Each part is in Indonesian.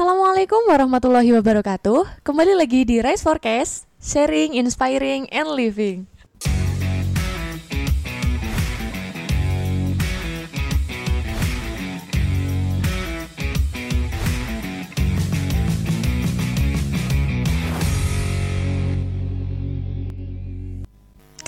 Assalamualaikum warahmatullahi wabarakatuh. Kembali lagi di Rise Forecast, sharing, inspiring, and living.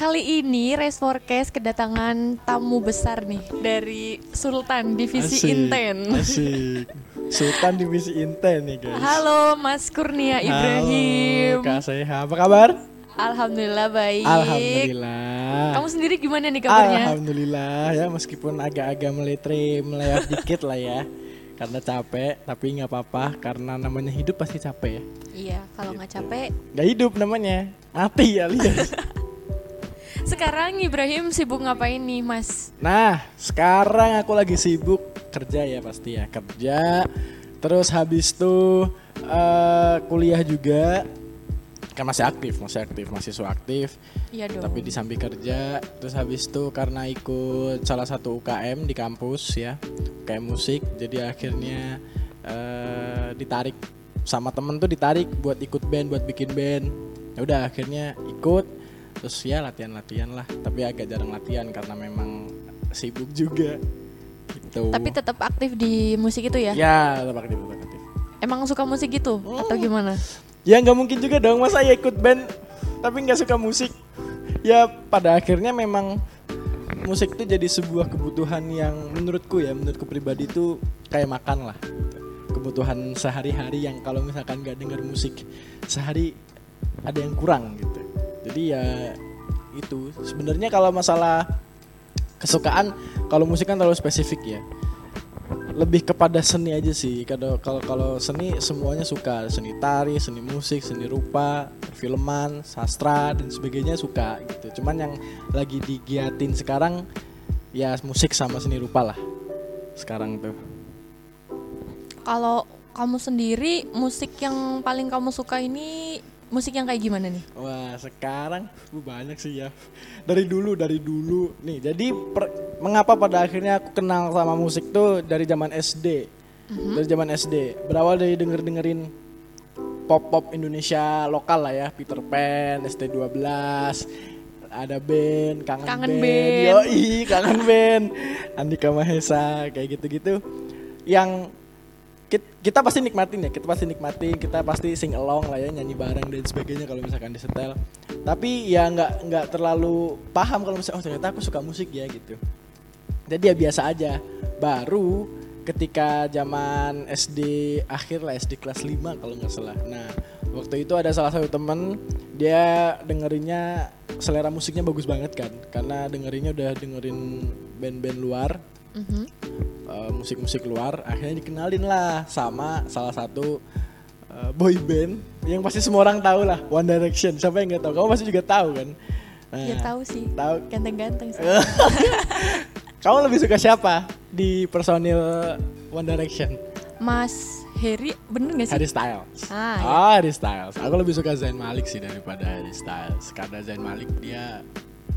Kali ini Rise Forecast kedatangan tamu besar nih dari Sultan Divisi Asik, Inten. Asik. Sultan divisi Inten nih guys. Halo Mas Kurnia Ibrahim. Halo, Kak Seha, apa kabar? Alhamdulillah baik. Alhamdulillah. Kamu sendiri gimana nih kabarnya? Alhamdulillah ya meskipun agak-agak meletre melayap dikit lah ya. Karena capek, tapi nggak apa-apa karena namanya hidup pasti capek ya. Iya, kalau nggak capek. Nggak hidup namanya, mati ya lihat. Sekarang Ibrahim sibuk ngapain nih, Mas? Nah, sekarang aku lagi sibuk kerja ya pasti ya kerja. Terus habis itu eh, kuliah juga. Kan masih aktif, masih aktif, mahasiswa aktif. Iya dong. Tapi di samping kerja, terus habis itu karena ikut salah satu UKM di kampus ya, UKM musik, jadi akhirnya eh, ditarik sama temen tuh ditarik buat ikut band, buat bikin band. Ya udah akhirnya ikut, terus ya latihan-latihan lah. Tapi agak jarang latihan karena memang sibuk juga. Gitu. Tapi tetap aktif di musik itu ya? ya tetap aktif, tetap aktif. Emang suka musik gitu atau gimana? Ya nggak mungkin juga dong masa ya ikut band tapi nggak suka musik. Ya pada akhirnya memang musik itu jadi sebuah kebutuhan yang menurutku ya menurutku pribadi itu kayak makan lah. Kebutuhan sehari-hari yang kalau misalkan nggak denger musik sehari ada yang kurang gitu. Jadi ya itu. Sebenarnya kalau masalah kesukaan kalau musik kan terlalu spesifik ya. Lebih kepada seni aja sih. Kalau kalau kalau seni semuanya suka. Seni tari seni musik seni rupa filman sastra dan sebagainya suka gitu. Cuman yang lagi digiatin sekarang ya musik sama seni rupa lah sekarang tuh. Kalau kamu sendiri musik yang paling kamu suka ini musik yang kayak gimana nih? wah sekarang uh, banyak sih ya. Dari dulu dari dulu. Nih jadi per- mengapa pada akhirnya aku kenal sama musik tuh dari zaman SD dari zaman SD berawal dari denger dengerin pop pop Indonesia lokal lah ya. Peter Pan ST12 ada band kangen, Kangen band, Band. yoi kangen band. Andika Mahesa kayak gitu-gitu. Yang kit- kita pasti nikmatin ya kita pasti nikmatin kita pasti sing along lah ya nyanyi bareng dan sebagainya kalau misalkan disetel. Tapi ya nggak nggak terlalu paham kalau misalnya oh ternyata aku suka musik ya gitu. Jadi ya biasa aja. Baru ketika zaman SD akhir lah SD kelas 5 kalau nggak salah. Nah waktu itu ada salah satu temen dia dengerinnya selera musiknya bagus banget kan. Karena dengerinnya udah dengerin band-band luar Uh, musik-musik luar akhirnya dikenalin lah sama salah satu uh, boy band yang pasti semua orang tahu lah One Direction. Siapa yang nggak tahu? Kamu pasti juga tahu kan? Nah, Ya tahu sih. tahu. Ganteng-ganteng sih. kamu lebih suka siapa di personil One Direction? Mas Harry, bener gak sih? Harry Styles. Ah, oh Harry Styles. Aku lebih suka Zayn Malik sih daripada Harry Styles. Karena Zayn Malik dia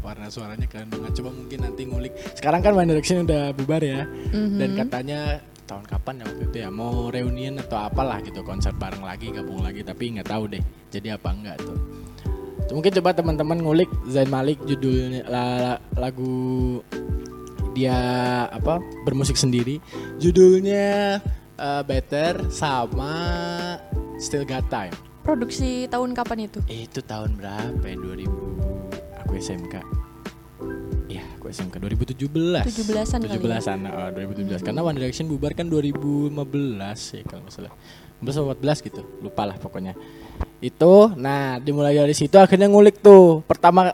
warna suaranya keren banget coba mungkin nanti ngulik. Sekarang kan One Direction udah bubar ya. Mhm. dan katanya tahun kapan ya waktu itu ya? Mau reunian atau apalah gitu konser bareng lagi gabung lagi tapi nggak tahu deh jadi apa enggak tuh. Mungkin coba teman-teman ngulik Zayn Malik judulnya la- la- lagu dia apa bermusik sendiri. Judulnya uh, Better sama Still Got Time. Produksi tahun kapan itu? itu tahun berapa ya? 2000 aku SMK Iya, aku SMK 2017. 17-an kali ya? 17-an, oh, 2017. Karena One Direction bubar kan 2015 ya kalau nggak salah. 15 atau 14 gitu, lupa lah pokoknya. Itu, nah dimulai dari situ akhirnya ngulik tuh. Pertama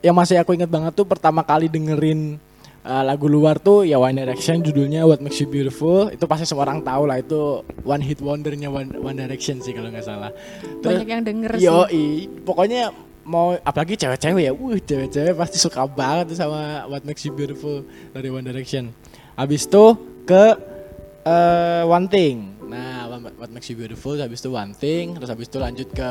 yang masih aku ingat banget tuh pertama kali dengerin uh, lagu luar tuh ya One Direction judulnya What Makes You Beautiful. Itu pasti semua orang tahu lah itu one hit wondernya One, One Direction sih kalau nggak salah. Banyak yang denger sih. Yoi, pokoknya mau apalagi cewek-cewek ya, wuh cewek-cewek pasti suka banget tuh sama What Makes You Beautiful dari One Direction. Habis itu ke eh, One Thing. Nah, What Makes You Beautiful, habis itu One Thing, terus habis itu lanjut ke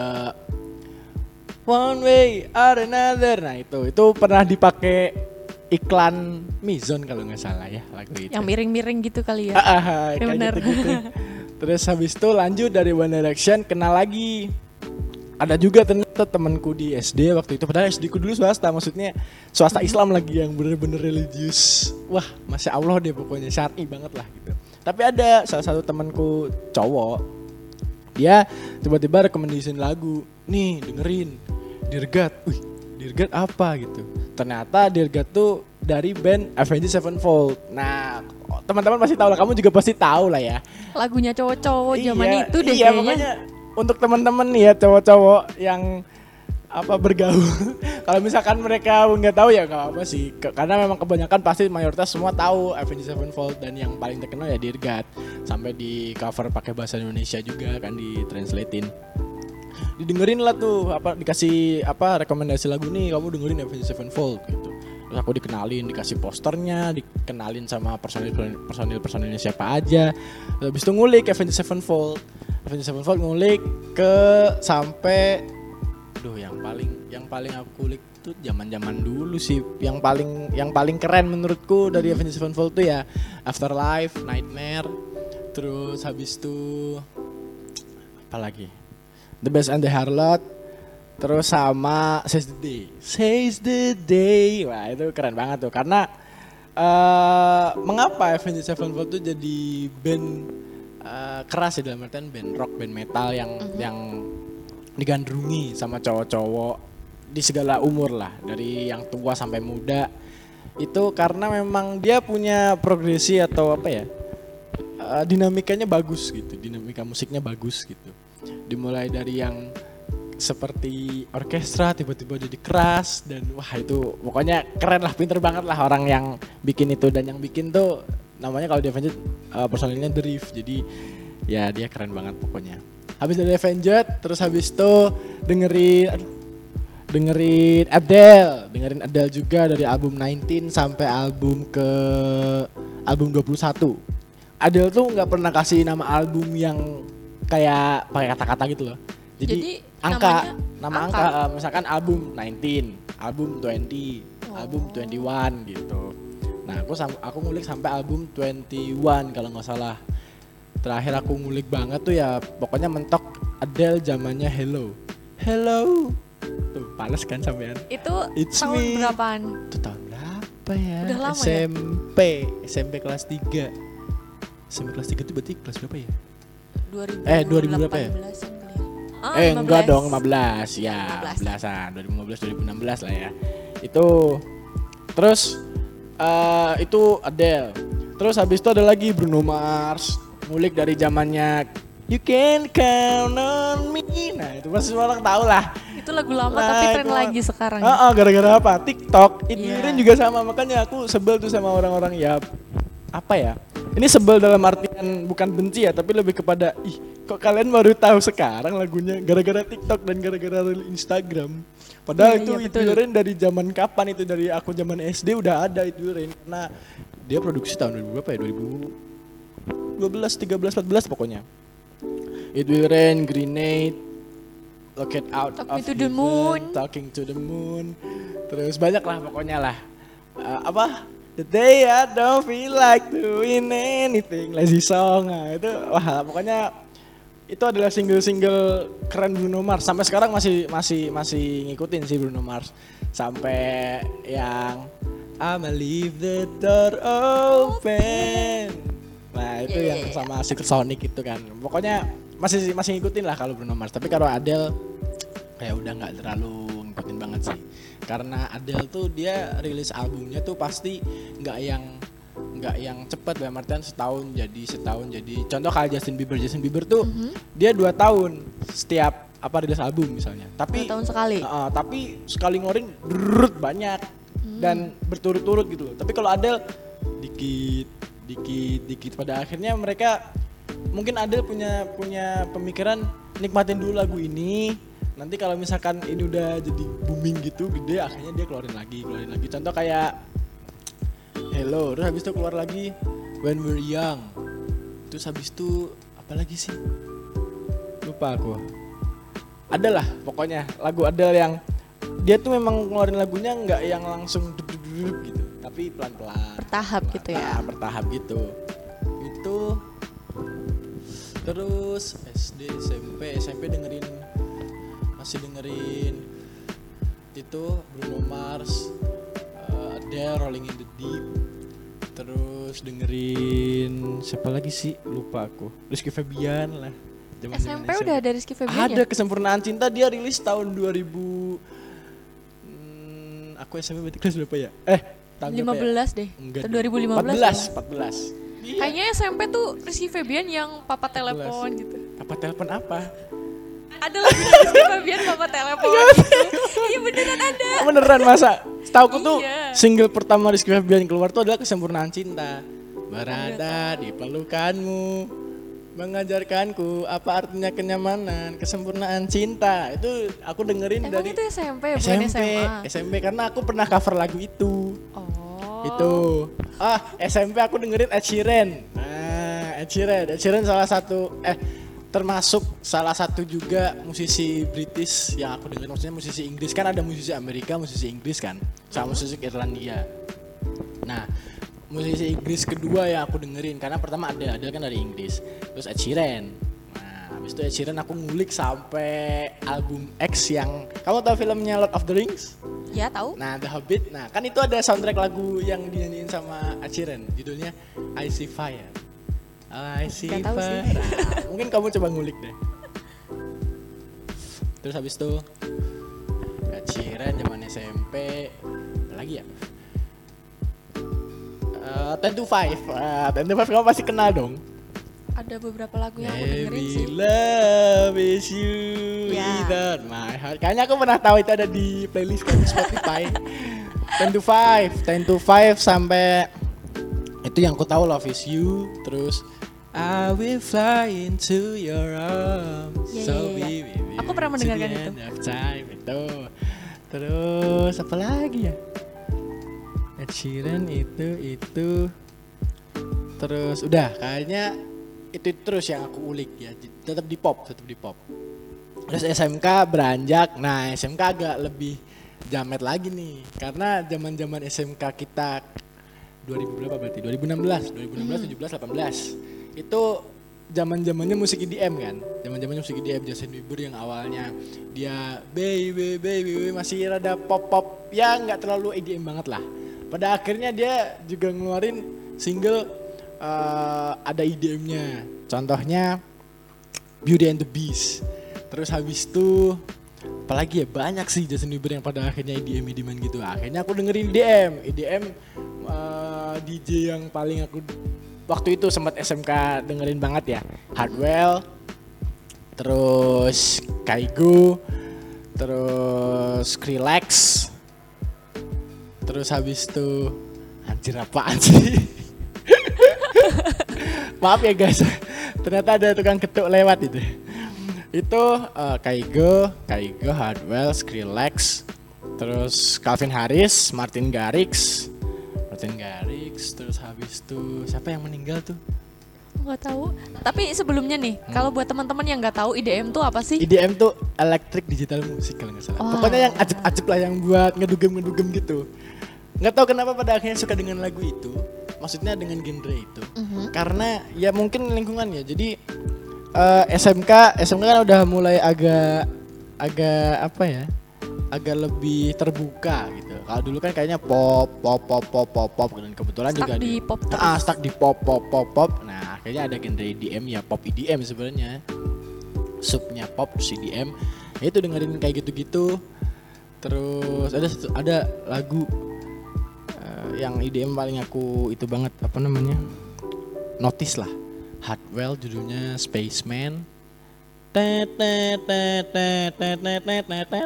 One Way or Another. Nah itu, itu pernah dipakai iklan Mizon kalau nggak salah ya lagu itu. Yang miring-miring gitu kali ya. Ah, ah, Ya benar. gitu-gitu. Terus habis itu lanjut dari One Direction kenal lagi. Ada juga ternyata temanku di SD waktu itu padahal SD ku dulu swasta maksudnya swasta Islam lagi yang bener-bener religius. Wah, masya Allah dia pokoknya syar'i banget lah gitu. Tapi ada salah satu temanku cowok dia tiba-tiba rekomendasiin lagu nih dengerin Dirgat wih Dirgat apa gitu ternyata Dirgat tuh dari band Avenged Sevenfold nah teman-teman pasti tahu lah kamu juga pasti tahu lah ya Lagunya cowok-cowok zaman Iya, itu deh iya, kayaknya. pokoknya untuk teman-teman ya cowok-cowok yang apa bergaul. Kalau misalkan mereka nggak tahu ya nggak apa sih. Karena memang kebanyakan pasti mayoritas semua tahu Avenged Sevenfold dan yang paling terkenal ya Dirgat. Sampai di cover pakai bahasa Indonesia juga kan di translatein. Didengerin lah tuh apa dikasih apa rekomendasi lagu nih kamu dengerin Avenged Sevenfold gitu. Terus aku dikenalin dikasih posternya dikenalin sama personil personil personilnya siapa aja. Terus habis itu ngulik Avenged Sevenfold Avenged Sevenfold ngulik ke sampai Duh, yang paling yang paling aku kulik tuh zaman-zaman dulu sih. Yang paling yang paling keren menurutku dari Avenged Sevenfold tuh ya Afterlife, Nightmare, terus habis itu apa lagi? The Best and the Harlot, terus sama Says the Day. Says the Day. Wah, itu keren banget tuh karena eh mengapa Avenged Sevenfold tuh jadi band eh, keras ya dalam artian band rock, band metal yang yang digandrungi sama cowok-cowok di segala umur lah dari yang tua sampai muda. Itu karena memang dia punya progresi atau apa ya eh, dinamikanya bagus gitu dinamika musiknya bagus gitu. Dimulai dari yang seperti orkestra tiba-tiba jadi keras dan wah itu pokoknya keren lah pinter banget lah orang yang bikin itu. Dan yang bikin tuh namanya kalau di Avenged eh, personilnya The Reef jadi ya dia keren banget pokoknya. Habis dari Avenged terus habis itu dengerin aduh, dengerin Adele. Dengerin Adele juga dari album 19 sampai album ke album 21 Adele tuh nggak pernah kasih nama album yang kayak pakai kata-kata gitu loh. Jadi, Jadi, angka nama angka, angka. eh, misalkan album 19 album 20 album 21 gitu nah aku sam- aku ngulik sampai album 21 kalau nggak salah terakhir aku ngulik banget tuh ya pokoknya mentok Adele zamannya Hello Hello tuh pales kan sampean Itu It's tahun me. berapaan? itu tahun berapa ya Udah lama ya? SMP SMP kelas 3 SMP kelas 3 itu berarti kelas berapa ya 2000 Eh, 2000 berapa ya? Ah, eh 15. enggak dong 15 ya 15. 15an 2015 2016 lah ya itu terus eh itu Adele. Terus habis itu ada lagi Bruno Mars ngulik dari zamannya You can count on me. Nah itu pasti semua orang tahu lah. Itu lagu lama Nah, tapi tren lagi sekarang. Ah, ah, gara-gara apa? TikTok. Itu Iya. juga sama makanya aku sebel tuh sama orang-orang ya apa ya? Ini sebel dalam artian bukan benci ya tapi lebih kepada ih kok kalian baru tahu sekarang lagunya? Gara-gara TikTok dan gara-gara Instagram padahal Iya, itu iya, itu betul. Rain dari zaman kapan itu? Dari aku zaman SD udah ada itu Rain karena dia produksi tahun 2000 berapa ya? 2012 13 14 pokoknya. It Will Rain Grenade Look It Out Talk of to the Moon. Talking to the Moon. Terus banyak lah pokoknya lah. Eh, apa? The day I don't feel like doing anything. Lazy song nah, itu wah pokoknya itu adalah single-single keren Bruno Mars. Sampai sekarang masih masih masih ngikutin sih Bruno Mars. Sampai yang I'ma leave the door open. Nah itu Yeah, yang yeah, yeah. sama Secret Sonic itu kan. Pokoknya masih masih ngikutin lah kalau Bruno Mars. Tapi kalau Adele kayak udah nggak terlalu ngikutin banget sih. Karena Adele tuh dia rilis albumnya tuh pasti nggak yang nggak yang cepet dalam artian setahun jadi setahun jadi. Contoh kayak Justin Bieber. Justin Bieber tuh Mhm. dia dua tahun setiap apa rilis album misalnya. Tapi Dua tahun sekali. Heeh, tapi sekali ngorin drrrt, banyak. Dan berturut-turut gitu loh. Tapi kalau Adele dikit dikit dikit. Pada akhirnya mereka mungkin Adele punya punya pemikiran nikmatin dulu lagu ini. Nanti kalau misalkan ini udah jadi booming gitu gede akhirnya dia keluarin lagi keluarin lagi. Contoh kayak Hello terus habis itu keluar lagi. When We're Young. Terus habis itu apa lagi sih? Lupa aku. Ada lah pokoknya. Lagu Adele yang dia tuh memang ngeluarin lagunya nggak yang langsung duk duk gitu. Tapi pelan pelan Bertahap gitu ya. bertahap gitu. Itu terus SD SMP SMP dengerin masih dengerin. Itu Bruno Mars uh, Adele Rolling in the Deep terus dengerin siapa lagi sih lupa aku Rizky Febian lah Zaman-zaman SMP udah ada Rizky Febian ada ya? kesempurnaan cinta dia rilis tahun 2000 hmm, aku SMP berarti kelas berapa ya eh tahun berapa ya? 15 deh. Enggak Tahun deh. 2015. ya? 14 14 Iya. Kayaknya SMP tuh Rizky Febian yang papa telepon gitu. apa telepon apa Ada lagi Rizky Febian papa telepon gitu. Iya beneran ada. beneran masa Setauku tuh Iya. Single pertama Rizky Febian keluar tuh adalah kesempurnaan cinta. Berada di pelukanmu mengajarkanku apa artinya kenyamanan kesempurnaan cinta. Itu aku dengerin Emang dari itu SMP bukan SMP SMA? SMP karena aku pernah cover lagu itu. Oh. itu. Ah SMP aku dengerin Ed Sheeran. Nah Ed Sheeran. Ed Sheeran salah satu eh termasuk salah satu juga musisi British yang aku dengerin maksudnya musisi Inggris kan ada musisi Amerika musisi Inggris kan sama musisi Irlandia nah musisi Inggris kedua yang aku dengerin karena pertama ada ada kan dari Inggris terus Ed Sheeran nah habis itu Ed Sheeran aku ngulik sampai album X yang kamu tahu filmnya Lord of the Rings Ya tahu. Nah, The Hobbit. Nah, kan itu ada soundtrack lagu yang dinyanyiin sama Ed Sheeran. Judulnya I See Fire. I See Nggak tahu sih. Nah, mungkin kamu coba ngulik deh. Terus habis itu Sheeran zaman SMP. Lagi ya? Uh, 10 to 5. Uh, 10 to 5 kamu pasti kenal dong. Ada beberapa lagu yang aku dengerin sih. Love is you without my heart. Kayaknya aku pernah tahu itu ada di playlist kan di Spotify. 10 to 5, 10 to 5 sampai itu yang aku tahu love is you terus I will fly into your arms. Ya, so ya, ya, ya. we will be Aku pernah mendengarkan end itu. of time. Itu. Terus apa lagi ya? Ed Sheeran itu itu terus udah kayaknya itu terus yang aku ulik ya tetap di pop tetap di pop terus SMK beranjak nah SMK agak lebih jamet lagi nih karena zaman zaman SMK kita 2000 berapa berarti 2016 2016 17 18 itu zaman zamannya musik EDM kan? Zaman zamannya musik EDM Justin Bieber yang awalnya. Dia baby baby, baby masih rada pop pop ya nggak terlalu EDM banget lah. Pada akhirnya dia juga ngeluarin single eh, ada EDM-nya contohnya Beauty and the Beast. Terus habis itu apalagi ya banyak sih Justin Bieber yang pada akhirnya EDM EDM gitu. Akhirnya aku dengerin EDM EDM eh, DJ yang paling aku waktu itu sempat SMK dengerin banget ya. Hardwell terus Kaigo terus Skrillex terus habis itu anjir apaan sih? Maaf ya guys. Ternyata ada tukang ketuk lewat itu. Itu eh, Kaigo Kaigo Hardwell Skrillex terus Calvin Harris Martin Garrix. Martin Garrix terus habis itu siapa yang meninggal tuh? Nggak tahu. Tapi sebelumnya nih Hmm. kalau buat teman-teman yang nggak tahu IDM tuh apa sih? EDM tuh electric digital music kalau nggak salah. Wah. pokoknya yang acep-acep lah yang buat ngedugem ngedugem gitu. Nggak tahu kenapa pada akhirnya suka dengan lagu itu. Maksudnya dengan genre itu. Mhm. karena ya mungkin lingkungan ya. Jadi eh, SMK SMK kan udah mulai agak agak apa ya agak lebih terbuka gitu. Kalau dulu kan kayaknya pop pop pop pop pop pop. Dan kebetulan Stuck juga di pop terus. ah stuck di pop pop pop pop. Nah akhirnya ada genre EDM ya pop EDM sebenarnya. Subnya pop terus EDM ya itu dengerin kayak gitu-gitu. Terus ada ada lagu eh, yang EDM paling aku itu banget apa namanya? Notice lah. Hardwell judulnya Spaceman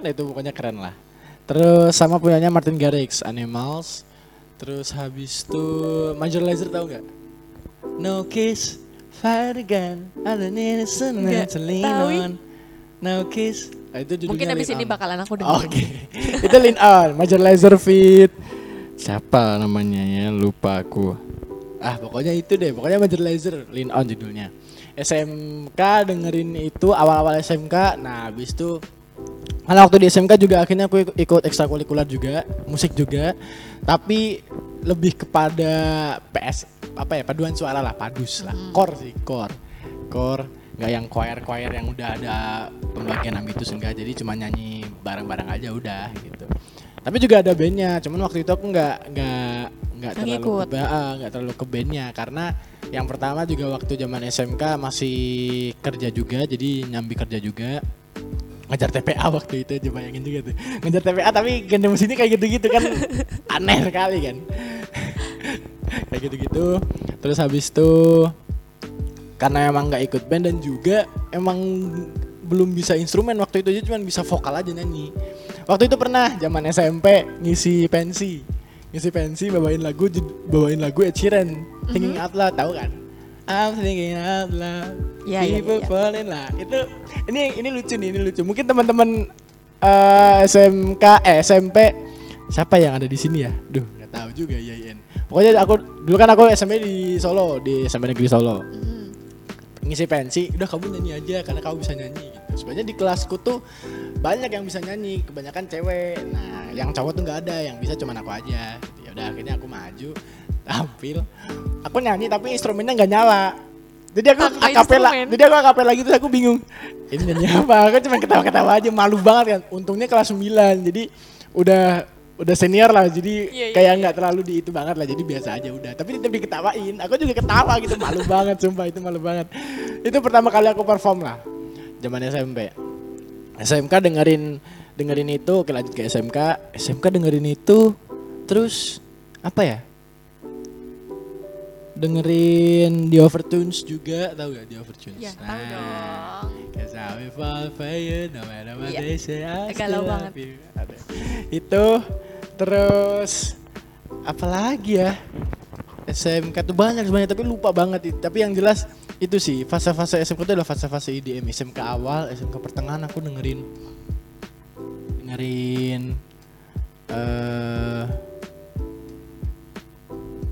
itu pokoknya keren lah terus sama punyanya Martin Garrix Animals terus habis itu Major Lazer tahu nggak No kiss Fire again I don't need a sun Nggak to lean tahu. on No kiss Ah, itu judulnya mungkin abis Lean ini bakalan aku dengerin Oke, itu Lean On, Major Lazer Fit. Siapa namanya ya? Lupa aku. Ah, pokoknya itu deh. Pokoknya Major Lazer Lean On judulnya. SMK dengerin itu awal-awal SMK. Nah, habis itu karena waktu di SMK juga akhirnya aku ikut, ikut ekstrakurikuler juga, musik juga. Tapi lebih kepada PS apa ya? Paduan suara lah, padus lah. Core sih, core. Core nggak yang choir choir yang udah ada pembagian ambitus enggak jadi cuma nyanyi bareng-bareng aja udah gitu tapi juga ada bandnya cuman waktu itu aku nggak nggak nggak terlalu ngikut. ke, ah, terlalu ke bandnya karena yang pertama juga waktu zaman SMK masih kerja juga jadi nyambi kerja juga. Ngejar TPA waktu itu aja bayangin juga tuh. Ngejar TPA tapi gendeng sini kayak gitu-gitu kan. Aneh sekali kan. Kayak gitu-gitu. Terus habis itu karena emang nggak ikut band dan juga emang belum bisa instrumen waktu itu aja cuma bisa vokal aja nyanyi. Waktu itu pernah zaman SMP ngisi pensi ngisi pensi bawain lagu bawain lagu Ed Sheeran. Thinking Out Loud tahu kan? I'm thinking out loud. Iya, iya, people iya. falling lah. Itu ini ini lucu nih ini lucu. Mungkin teman-teman eh, SMK eh SMP siapa yang ada di sini ya? Duh nggak tahu juga ya Yen. pokoknya aku dulu kan aku SMP di Solo di SMP negeri Solo. Mhm. ngisi pensi udah kamu nyanyi aja karena kamu bisa nyanyi gitu. Sebenarnya di kelasku tuh banyak yang bisa nyanyi kebanyakan cewek. Nah yang cowok tuh nggak ada yang bisa cuman aku aja. Gitu. ya udah akhirnya aku maju tampil. Aku nyanyi tapi instrumennya nggak nyala. Jadi aku akapela instrumen. jadi aku akapela gitu aku bingung. Ini nyanyi apa? Aku cuma ketawa-ketawa aja malu banget kan. Untungnya kelas 9 jadi udah udah senior lah. Jadi Iya, iya, kayak iya. nggak terlalu di itu banget lah. Jadi biasa aja udah. Tapi tetap diketawain. Aku juga ketawa gitu malu banget sumpah itu malu banget. Itu pertama kali aku perform lah zaman SMP SMK dengerin dengerin itu oke lanjut ke SMK SMK dengerin itu terus apa ya dengerin The Overtunes juga tahu gak The Overtunes Ya, tahu dong. Cause I will fall for you no matter what Iya. they say I still love you. Itu terus apa lagi ya? SMK tuh banyak sebenarnya tapi lupa banget. Tapi yang jelas itu sih fase-fase SMK itu adalah fase-fase IDM. SMK awal, SMK pertengahan aku dengerin dengerin eh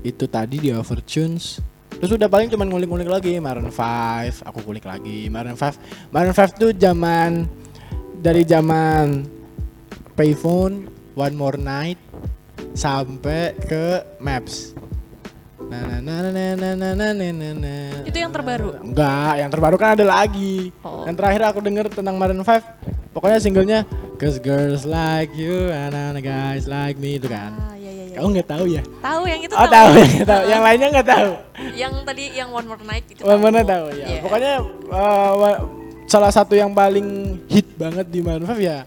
itu tadi di Overtunes terus udah paling cuman ngulik-ngulik lagi Maroon 5 aku kulik lagi Maroon 5 Maroon 5 tuh zaman dari zaman Payphone One More Night sampai ke Maps Itu yang terbaru? enggak yang terbaru kan ada lagi Oh. yang terakhir aku denger tentang Maroon 5 pokoknya singlenya Cause girls like you and other guys like me itu kan Ah, iya iya iya. kamu nggak tahu ya Tahu yang itu Oh tahu, tahu. Yang lainnya nggak tahu. Yang tadi yang One More Night itu. One mana tahu ya. Iya. Pokoknya uh, salah satu yang paling hit banget di Maroon 5 ya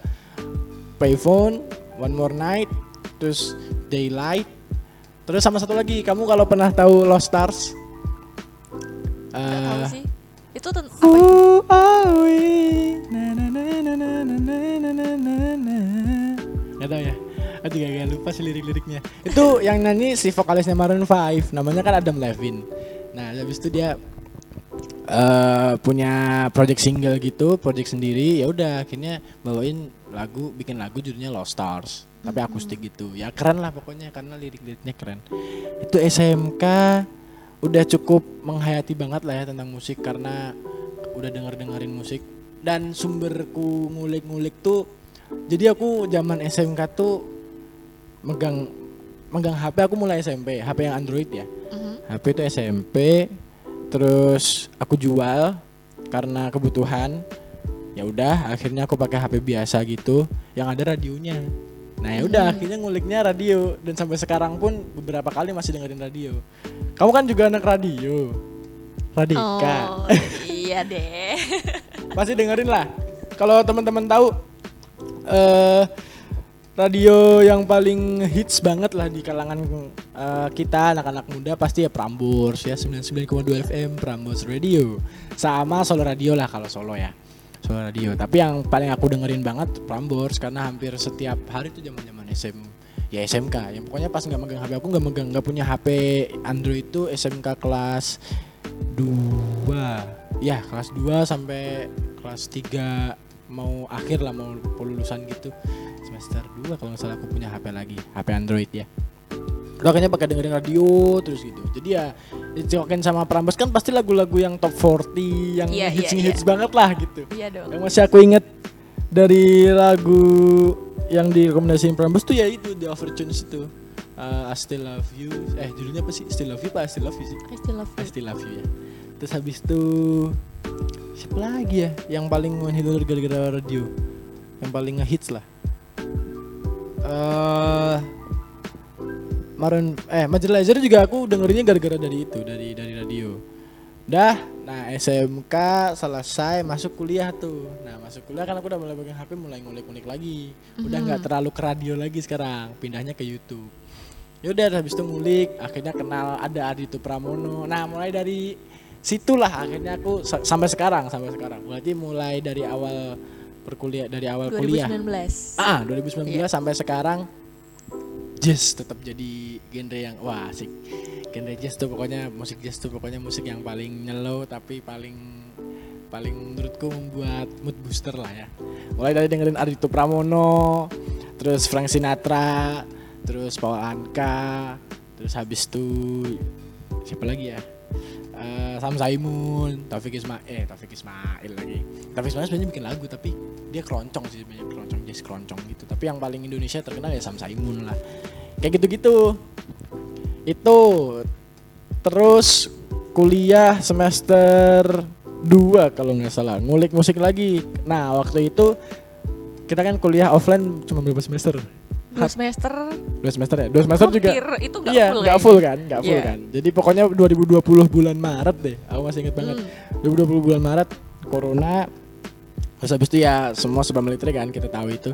Payphone, One More Night, terus Daylight, terus sama satu lagi. Kamu kalau pernah tahu Lost Stars? Nggak tahu Eh, sih. Itu ten- apa? Who are we? Na, na, na, na, na, na, na, na, na, na. Nggak tahu ya. Aku juga gak lupa sih lirik-liriknya. Itu yang nyanyi si vokalisnya Maroon 5, namanya kan Adam Levine. Nah, habis itu dia eh punya project single gitu, project sendiri. Ya udah akhirnya bawain lagu, bikin lagu judulnya Lost Stars. Tapi akustik gitu. Ya keren lah pokoknya karena lirik-liriknya keren. Itu SMK udah cukup menghayati banget lah ya tentang musik karena udah denger dengerin musik dan sumberku ngulik-ngulik tuh jadi aku zaman SMK tuh megang megang HP aku mulai SMP HP yang Android ya Mhm. HP itu SMP terus aku jual karena kebutuhan ya udah akhirnya aku pakai HP biasa gitu yang ada radionya nah ya udah akhirnya nguliknya radio. Dan sampai sekarang pun beberapa kali masih dengerin radio. Kamu kan juga anak radio. Radika Oh, iya deh. pasti dengerin lah. Kalau teman-teman tahu eh radio yang paling hits banget lah di kalangan eh, kita anak-anak muda pasti ya Prambors ya 99,2 FM Prambors Radio. Sama Solo Radio lah kalau Solo ya Solo Radio. Tapi yang paling aku dengerin banget Prambors karena hampir setiap hari tuh zaman-zaman SM ya SMK yang pokoknya pas nggak megang HP aku nggak megang nggak punya HP Android itu SMK kelas 2 ya kelas 2 sampai kelas 3 mau akhir lah mau lulusan gitu. Semester 2 kalau nggak salah aku punya HP lagi HP Android ya. Udah kayaknya pakai dengerin radio terus gitu. Jadi ya dicokokin sama Prambors kan pasti lagu-lagu yang top 40 yang Iya, iya, hits iya. hits banget lah gitu. Iya dong. yang masih aku inget dari lagu yang direkomendasiin Prambors tuh ya itu The Overtunes itu. Uh, I Still Love You. Eh judulnya apa sih? Still Love You apa I Still Love You sih? I still love I you. Still Love You ya. Terus habis itu siapa lagi ya yang paling menghibur gara-gara radio? Yang paling ngehits lah. Eh Maroon eh Major juga aku dengerinnya gara-gara dari itu dari dari radio. Dah nah SMK selesai masuk kuliah tuh. Nah masuk kuliah kan aku udah mulai pegang HP mulai ngulik-ngulik lagi. Udah nggak terlalu ke radio lagi sekarang pindahnya ke YouTube. Yaudah habis itu ngulik akhirnya kenal ada Adito Pramono. Nah mulai dari situlah akhirnya aku sa- sampai sekarang sampai sekarang. Berarti mulai dari awal perkuliah dari awal kuliah. 2019. ah 2019 Iya. sampai sekarang jazz tetap jadi genre yang wah asik genre jazz tuh pokoknya musik jazz tuh pokoknya musik yang paling nyelo tapi paling paling menurutku membuat mood booster lah ya mulai dari dengerin Ardito Pramono terus Frank Sinatra terus Paul Anka terus habis itu siapa lagi ya Eh, Sam Saimun, Taufik Ismail, eh Taufik Ismail lagi. Taufik Ismail sebenarnya bikin lagu tapi dia keroncong sih banyak keroncong jazz keroncong gitu. Tapi yang paling Indonesia terkenal ya Sam Saimun lah. Kayak gitu-gitu. Itu terus kuliah semester 2 kalau nggak salah ngulik musik lagi. Nah waktu itu kita kan kuliah offline cuma berapa semester? Dua semester Dua semester ya? Dua semester juga itu nggak iya, full nggak ya? full kan, nggak full Iya. kan. Jadi pokoknya 2020 bulan Maret deh, aku masih inget banget. Hmm. 2020 bulan Maret, corona, terus habis itu ya semua serba militer kan, kita tahu itu.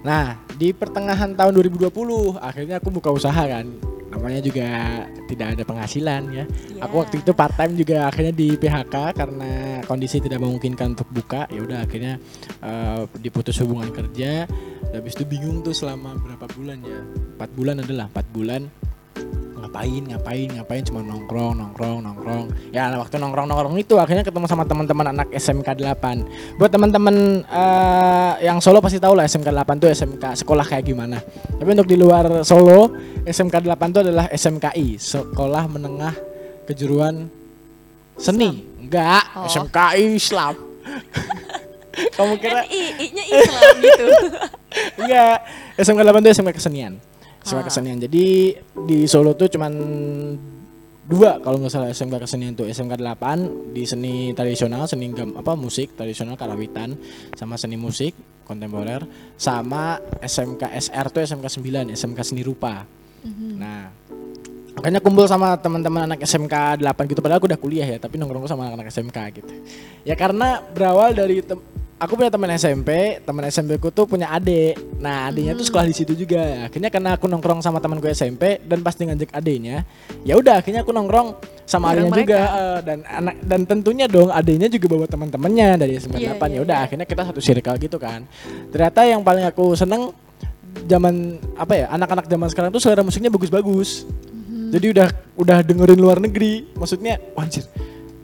Nah, di pertengahan tahun 2020, akhirnya aku buka usaha kan. Namanya juga tidak ada penghasilan ya. Aku Iya. waktu itu part time juga akhirnya di PHK karena kondisi tidak memungkinkan untuk buka. Ya udah akhirnya eh, diputus hubungan kerja. Habis itu bingung tuh selama berapa bulan ya? Empat bulan adalah empat bulan ngapain ngapain ngapain? Cuma nongkrong nongkrong nongkrong. Ya waktu nongkrong nongkrong itu akhirnya ketemu sama teman-teman anak SMK 8 buat teman-teman eh, yang Solo pasti tahu lah SMK 8 tuh SMK sekolah kayak gimana. Tapi untuk di luar Solo SMK 8 itu adalah SMKI sekolah menengah kejuruan seni. Enggak Oh. SMKI Islam. Kamu kira NI, I-nya Islam gitu. Enggak, SMK 8 itu SMK kesenian. SMK Ah. kesenian. Jadi di Solo tuh cuman dua kalau nggak salah SMK kesenian tuh SMK 8 di seni tradisional, seni gam, apa musik tradisional karawitan sama seni musik kontemporer sama SMK SR tuh SMK 9, SMK seni rupa. Mhm. Nah, makanya kumpul sama teman-teman anak SMK 8 gitu padahal aku udah kuliah ya, tapi nongkrong sama anak-anak SMK gitu. Ya karena berawal dari tem- aku punya teman SMP, teman SMP ku tuh punya adik. Nah, adiknya tuh sekolah di situ juga. Akhirnya karena aku nongkrong sama teman gue SMP dan pasti ngajak adiknya, ya udah akhirnya aku nongkrong sama adiknya juga eh, dan anak dan tentunya dong adiknya juga bawa teman-temannya dari SMK Iya, 8. iya, ya udah iya. akhirnya kita satu circle gitu kan. Ternyata yang paling aku seneng zaman apa ya anak-anak zaman sekarang tuh selera musiknya bagus-bagus Mhm. jadi udah udah dengerin luar negeri maksudnya wajir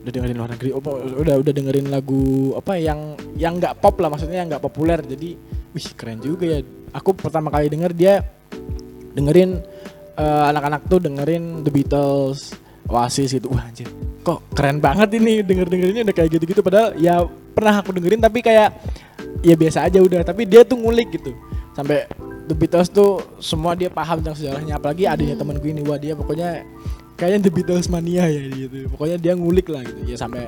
udah dengerin luar negeri. Apa udah udah dengerin lagu apa yang yang nggak pop lah maksudnya yang nggak populer. Jadi wih keren juga ya. Aku pertama kali denger dia dengerin eh, anak-anak tuh dengerin The Beatles Oasis gitu. Wah anjir. Kok keren banget ini denger dengerinnya udah kayak gitu-gitu. Padahal ya pernah aku dengerin tapi kayak ya biasa aja udah. Tapi dia tuh ngulik gitu. Sampai The Beatles tuh semua dia paham tentang sejarahnya. Apalagi adanya teman gue ini. Wah dia pokoknya kayaknya The Beatles mania ya gitu pokoknya dia ngulik lah gitu. Ya sampai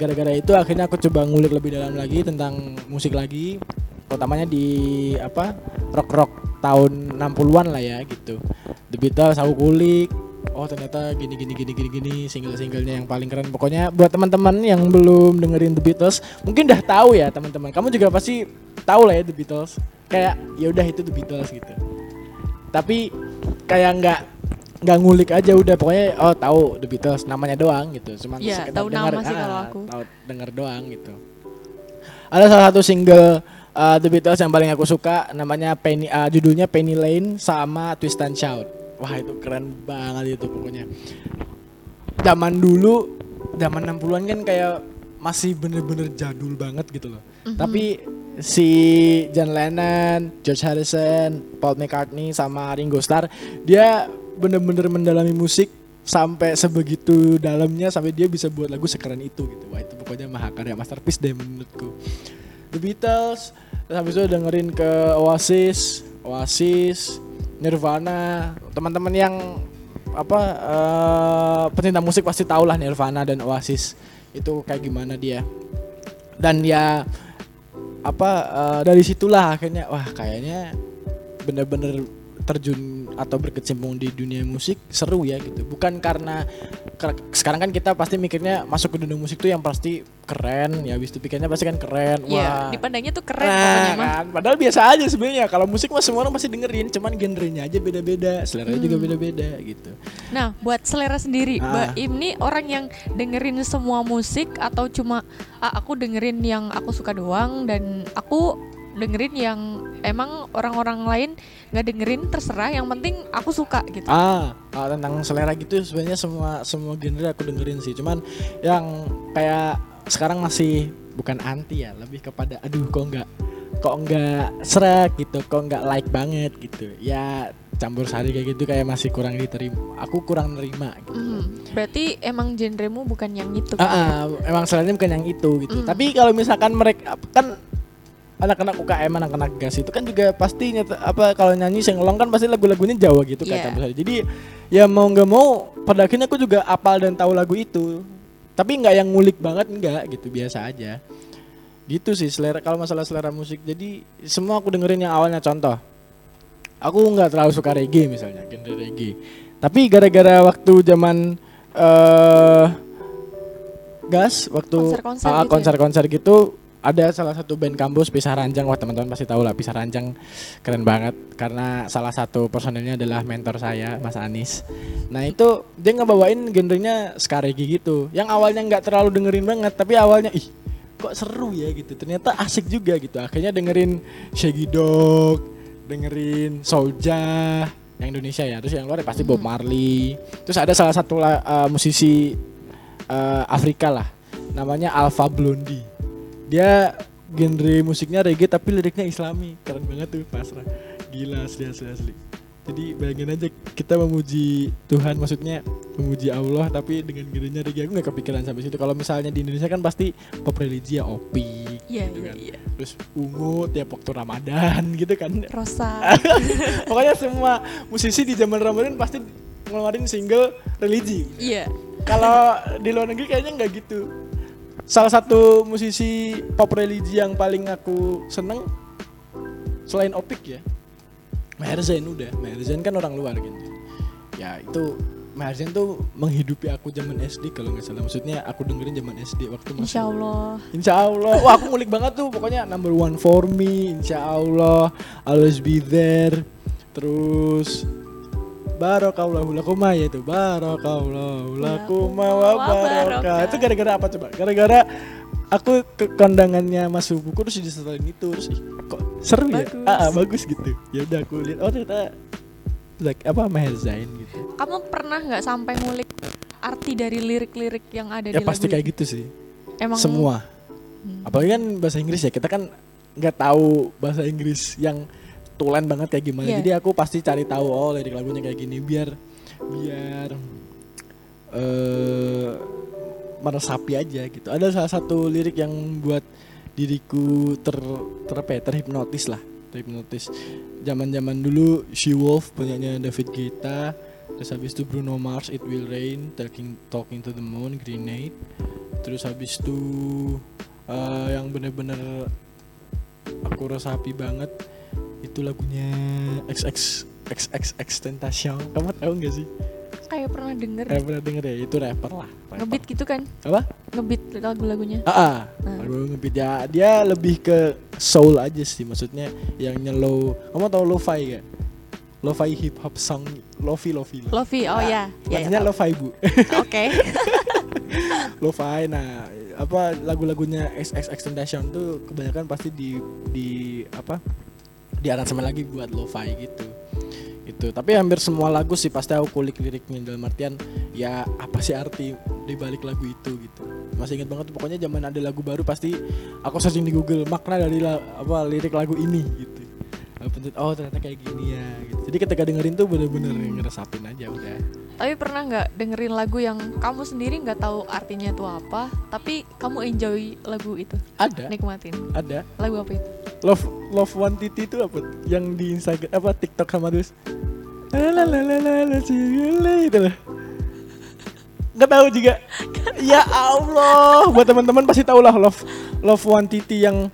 gara-gara itu akhirnya aku coba ngulik lebih dalam lagi tentang musik lagi. Utamanya di apa rock rock tahun 60-an lah ya gitu. The Beatles aku kulik. Oh ternyata gini gini gini gini gini single singlenya yang paling keren. Pokoknya buat teman-teman yang belum dengerin The Beatles mungkin udah tahu ya teman-teman. Kamu juga pasti tahu lah ya The Beatles. Kayak ya udah itu The Beatles gitu. Tapi kayak nggak nggak ngulik aja udah. Pokoknya oh tahu The Beatles namanya doang gitu. Cuman sekedar tahu denger, nama sih ah, kalau aku. tahu denger doang gitu. Ada salah satu single uh, The Beatles yang paling aku suka namanya Penny uh, judulnya Penny Lane sama Twist and Shout. Wah itu keren banget itu pokoknya. Zaman dulu zaman 60-an kan kayak masih bener-bener jadul banget gitu loh. Tapi si John Lennon, George Harrison, Paul McCartney sama Ringo Starr dia bener-bener mendalami musik sampai sebegitu dalamnya sampai dia bisa buat lagu sekeren itu gitu. Wah itu pokoknya mahakarya masterpiece deh menurutku. The Beatles, terus habis itu dengerin ke Oasis, Oasis, Nirvana, teman-teman yang apa eh, pecinta musik pasti tahu lah Nirvana dan Oasis itu kayak gimana dia dan ya apa eh, dari situlah akhirnya wah kayaknya bener-bener terjun atau berkecimpung di dunia musik seru ya gitu. Bukan karena sekarang kan kita pasti mikirnya masuk ke dunia musik tuh yang pasti keren ya habis itu pikirnya pasti kan keren Iya, wah. dipandangnya tuh keren Nah, kan? Padahal biasa aja sebenarnya. Kalau musik mah semua orang pasti dengerin cuman genrenya aja beda-beda seleranya juga beda-beda gitu. Nah, buat selera sendiri, Ah. Mbak Im nih orang yang dengerin semua musik atau cuma "Ah, aku dengerin yang aku suka doang dan aku dengerin yang emang orang-orang lain nggak dengerin terserah yang penting aku suka gitu. Ah, ah, tentang selera gitu sebenarnya semua semua genre aku dengerin sih. Cuman yang kayak sekarang masih bukan anti ya, lebih kepada aduh kok enggak kok enggak serak gitu, kok enggak like banget gitu. Ya campur sari kayak gitu kayak masih kurang diterima. Aku kurang nerima gitu. Mhm. Berarti emang genremu bukan yang itu. Ah, ah, emang seleranya bukan yang itu gitu. Mm. Tapi kalau misalkan mereka kan anak-anak UKM, anak-anak gas itu kan juga pasti nyata, apa kalau nyanyi senglong kan pasti lagu-lagunya Jawa gitu kan Iya. campur sari. Jadi ya mau nggak mau pada akhirnya aku juga apal dan tahu lagu itu. Tapi nggak yang ngulik banget enggak gitu, biasa aja. Gitu sih selera kalau masalah selera musik. Jadi semua aku dengerin yang awalnya contoh. Aku nggak terlalu suka reggae misalnya, genre reggae. Tapi gara-gara waktu zaman eh gas waktu Konser-konser ah, gitu ya? konser-konser gitu ada salah satu band kampus Pisah Ranjang. Wah teman-teman pasti tahu lah Pisah Ranjang keren banget. Karena salah satu personelnya adalah mentor saya Mas Anis. Nah itu dia ngebawain genrenya ska reggae gitu. Yang awalnya nggak terlalu dengerin banget tapi awalnya ih kok seru ya gitu. Ternyata asik juga gitu. Akhirnya dengerin Shaggy Dog dengerin Soulja yang Indonesia ya. Terus yang luar ya pasti Bob Marley. Terus ada salah satu eh, musisi eh, Afrika lah. Namanya Alpha Blondy dia genre musiknya reggae tapi liriknya islami keren banget tuh pasrah gila asli asli asli jadi bayangin aja kita memuji Tuhan maksudnya memuji Allah tapi dengan genrenya reggae aku nggak kepikiran sampai situ kalau misalnya di Indonesia kan pasti pop religi ya opi Iya, gitu iya, kan. iya. terus ungu tiap waktu Ramadan gitu kan Rosa. pokoknya semua musisi di zaman Ramadan pasti ngeluarin single religi Iya. kalau di luar negeri kayaknya nggak gitu salah satu musisi pop religi yang paling aku seneng selain Opik ya Maher Zain udah. Maher Zain kan orang luar gitu ya itu Maher Zain tuh menghidupi aku zaman SD kalau nggak salah. Maksudnya aku dengerin zaman SD waktu masih Insya Allah. Insya Allah, wah aku ngulik banget tuh. Pokoknya number one for me, Insya Allah, always be there, terus Barokallahu lakuma ya itu Barokallahu lakuma wa barokah barokah. Itu gara-gara apa coba? Gara-gara aku ke kondangannya Mas Buku terus disetelin itu terus ih, kok seru ya? Ah, ah, bagus gitu. Ya udah aku lihat oh ternyata like apa Maher Zain gitu. Kamu pernah nggak sampai ngulik arti dari lirik-lirik yang ada Ya di pasti kayak itu? gitu sih. Emang semua Hmm. apalagi kan bahasa Inggris ya kita kan nggak tahu bahasa Inggris yang tulen banget kayak gimana. Iya. jadi aku pasti cari tahu oh lirik lagunya kayak gini biar biar eh meresapi aja gitu. Ada salah satu lirik yang buat diriku ter ter apa ya, terhipnotis lah terhipnotis. Zaman zaman dulu She Wolf punyanya David Guetta. Terus habis itu Bruno Mars It Will Rain Talking Talking to the Moon Grenade terus habis itu eh, yang bener-bener aku resapi banget itu lagunya XX XX Extentation kamu tahu nggak sih? Kayak pernah denger. Eh, pernah denger ya? Itu rapper lah rapper. ngebeat gitu kan? Apa? Ngebeat lagu-lagunya. Ah, ah. Ah. lagu ngebeat ya dia lebih ke soul aja sih. Maksudnya yang nyelo kamu tahu lo-fi gak lo-fi hip hop song. Lofi lofi. Lofi oh ya ya, ya Maksudnya tahu. lo-fi bu. Oke. Lo-fi nah apa lagu-lagunya XX Extentation tuh kebanyakan pasti di di apa di aransemen lagi buat lo-fi gitu. Itu tapi hampir semua lagu sih pasti aku kulik liriknya dalam artian ya apa sih arti di balik lagu itu gitu. Masih ingat banget pokoknya zaman ada lagu baru pasti aku searching di Google makna dari la- apa lirik lagu ini gitu. Oh ternyata kayak gini ya gitu. jadi ketika dengerin tuh bener-bener ngeresapin aja udah tapi pernah nggak dengerin lagu yang kamu sendiri nggak tahu artinya itu apa tapi kamu enjoy lagu itu? Ada. Nikmatin. Ada. Lagu apa itu? Love love one titi itu apa? Yang di Instagram apa TikTok sama terus? Itu loh. Nggak tahu juga. ya Allah, buat teman-teman pasti tahu lah Love Love One Titi yang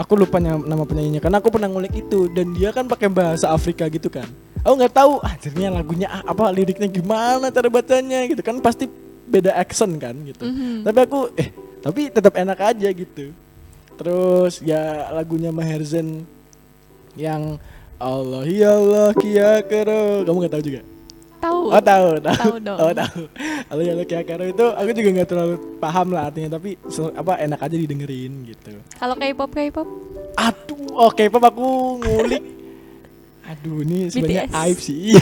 aku lupa nama penyanyinya. Karena aku pernah ngulik itu. Dan dia kan pakai bahasa Afrika gitu kan. Aku nggak tahu akhirnya lagunya a- apa liriknya gimana cara bacanya gitu kan pasti beda accent kan gitu. Mhm. Tapi aku eh tapi tetap enak aja gitu. Terus ya lagunya Maher Zain yang Allah ya Allah kia kero kamu nggak tahu juga Tahu. oh tahu tahu Tahu dong. oh tahu Allah ya Allah kia kero itu aku juga nggak terlalu paham lah artinya tapi apa enak aja didengerin gitu Kalau K-pop K-pop aduh oke pop aku ngulik aduh ini sebenarnya aib sih.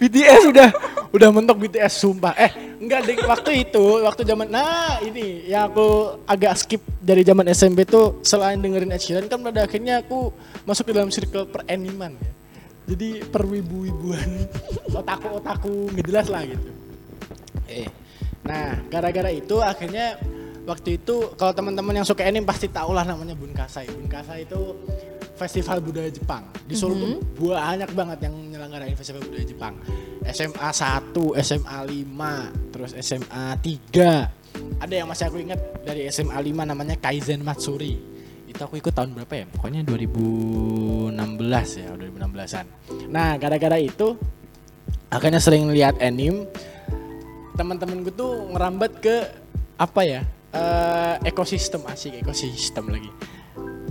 BTS udah udah mentok BTS sumpah. Eh enggak deh waktu itu waktu zaman nah ini yang aku agak skip dari zaman SMP tuh selain dengerin Ed Sheeran kan pada akhirnya aku masuk ke dalam circle peraniman ya. Jadi perwibu-wibuan otaku-otaku nggak jelas lah gitu. Eh nah gara-gara itu akhirnya waktu itu kalau teman-teman yang suka anime pasti tahu lah namanya Bunkasai Bunkasai itu festival budaya Jepang. Di Solo tuh banyak banget yang nyelenggarain festival budaya Jepang. SMA 1, SMA 5, terus SMA 3 ada yang masih aku ingat dari SMA 5 namanya Kaizen Matsuri. Itu aku ikut tahun berapa ya? Pokoknya 2016 ya 2016an nah gara-gara itu akhirnya sering lihat anime. Teman-teman gue tuh ngerambat ke apa ya eh, ekosistem asik ekosistem lagi.